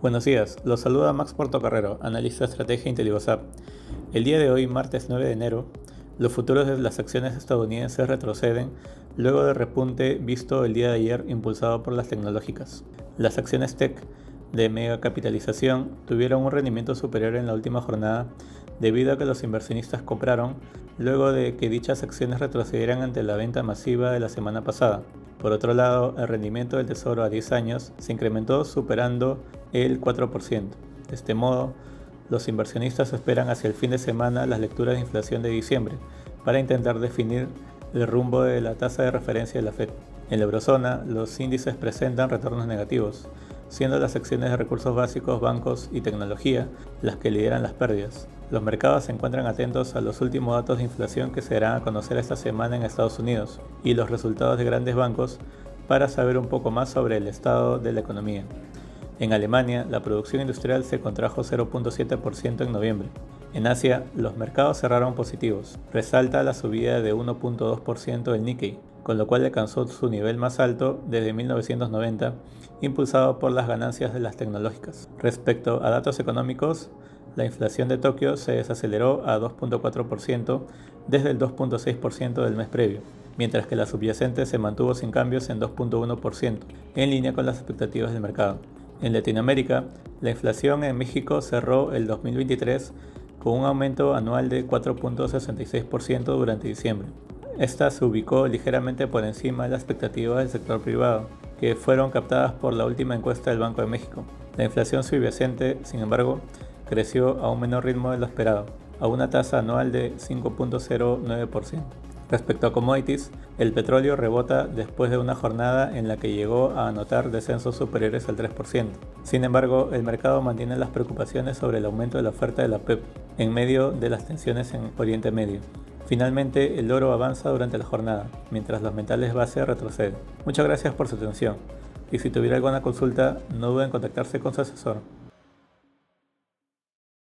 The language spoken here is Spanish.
Buenos días, los saluda Max Portocarrero, analista de estrategia IntelliGoSap. El día de hoy, martes 9 de enero, los futuros de las acciones estadounidenses retroceden luego del repunte visto el día de ayer impulsado por las tecnológicas. Las acciones tech de mega capitalización tuvieron un rendimiento superior en la última jornada debido a que los inversionistas compraron luego de que dichas acciones retrocedieran ante la venta masiva de la semana pasada. Por otro lado, el rendimiento del tesoro a 10 años se incrementó superando el 4%. De este modo, los inversionistas esperan hacia el fin de semana las lecturas de inflación de diciembre para intentar definir el rumbo de la tasa de referencia de la Fed. En la eurozona, los índices presentan retornos negativos, siendo las acciones de recursos básicos, bancos y tecnología las que lideran las pérdidas. Los mercados se encuentran atentos a los últimos datos de inflación que se darán a conocer esta semana en Estados Unidos y los resultados de grandes bancos para saber un poco más sobre el estado de la economía. En Alemania, la producción industrial se contrajo 0.7% en noviembre. En Asia, los mercados cerraron positivos. Resalta la subida de 1.2% del Nikkei, con lo cual alcanzó su nivel más alto desde 1990, impulsado por las ganancias de las tecnológicas. Respecto a datos económicos, la inflación de Tokio se desaceleró a 2.4% desde el 2.6% del mes previo, mientras que la subyacente se mantuvo sin cambios en 2.1%, en línea con las expectativas del mercado. En Latinoamérica, la inflación en México cerró el 2023 con un aumento anual de 4.66% durante diciembre. Esta se ubicó ligeramente por encima de las expectativas del sector privado, que fueron captadas por la última encuesta del Banco de México. La inflación subyacente, sin embargo, creció a un menor ritmo de lo esperado, a una tasa anual de 5.09%. Respecto a commodities, el petróleo rebota después de una jornada en la que llegó a anotar descensos superiores al 3%. Sin embargo, el mercado mantiene las preocupaciones sobre el aumento de la oferta de la PEP e en medio de las tensiones en Oriente Medio. Finalmente, el oro avanza durante la jornada, mientras los metales base retroceden. Muchas gracias por su atención y si tuviera alguna consulta, no duden en contactarse con su asesor.